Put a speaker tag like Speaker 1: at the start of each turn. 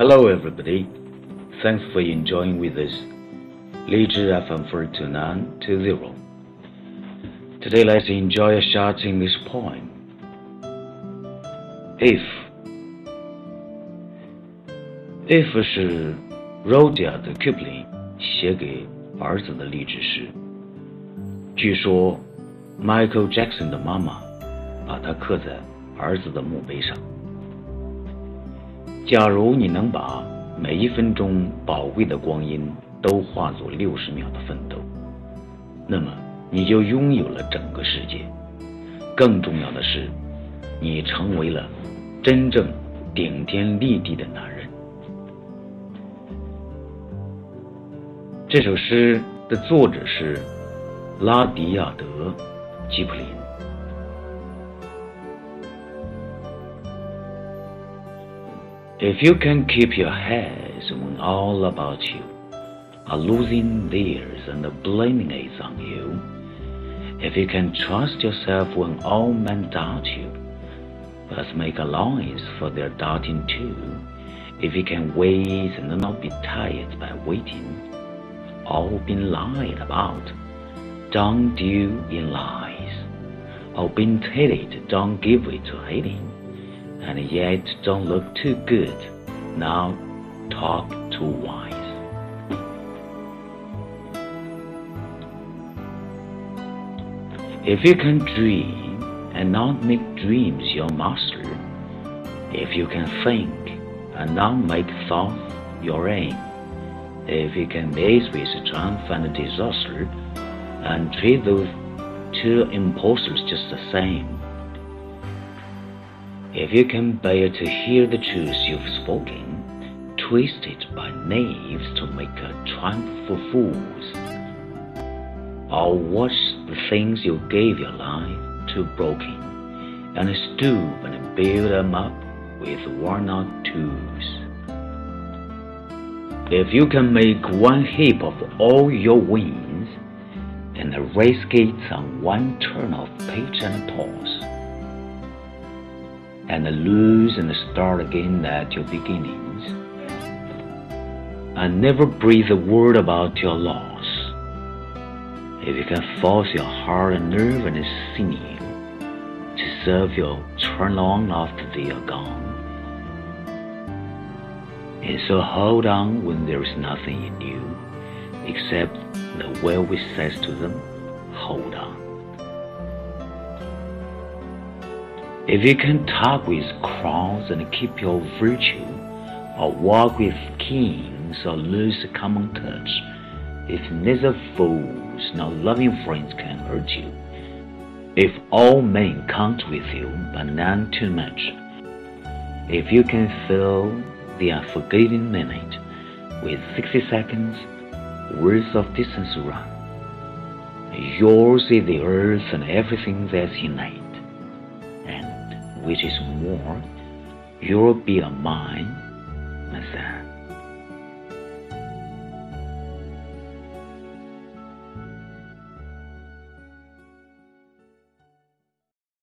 Speaker 1: Hello, everybody. Thanks for enjoying with us. 荔枝 FM 42920. Today, let's enjoy a shot in this poem. If If 是 Rudyard Kipling 写给儿子的励志诗。据说 Michael Jackson 的妈妈把它刻在儿子的墓碑上。 假如你能把每一分钟宝贵的光阴都化作六十秒的奋斗，那么你就拥有了整个世界。更重要的是，你成为了真正顶天立地的男人。这首诗的作者是拉迪亚德·吉普林。If you can keep your heads when all about you are losing theirs and blaming it on you, if you can trust yourself when all men doubt you, but make allowance for their doubting too, if you can wait and not be tired by waiting, all been lied about. Don't deal in lies. All been hated, don't give it to hating. And yet don't look too good. Now talk too wise. If you can dream and not make dreams your master, if you can think and not make thought your aim, if you can face with triumph and disaster and treat those two impostors just the same. If you can bear to hear the truth you've spoken, twisted by knaves to make a triumph for fools, or watch the things you gave your life to broken, and stoop and build them up with worn out tools. If you can make one heap of all your wings, and the race gates on one turn of pitch and toss, and lose and start again at your beginnings, and never breathe a word about your loss, if you can force your heart and nerve and sinew to serve your turn long after they are gone, and so hold on when there is nothing in you except the will which says to them, hold on. If you can talk with crowds and keep your virtue, or walk with kings or lose a common touch, if neither fools nor loving friends can hurt you, if all men count with you but none too much, if you can fill the unforgiving minute with 60 seconds worth of distance run. Yours is the earth and everything that's in it, which is more, European mind, son.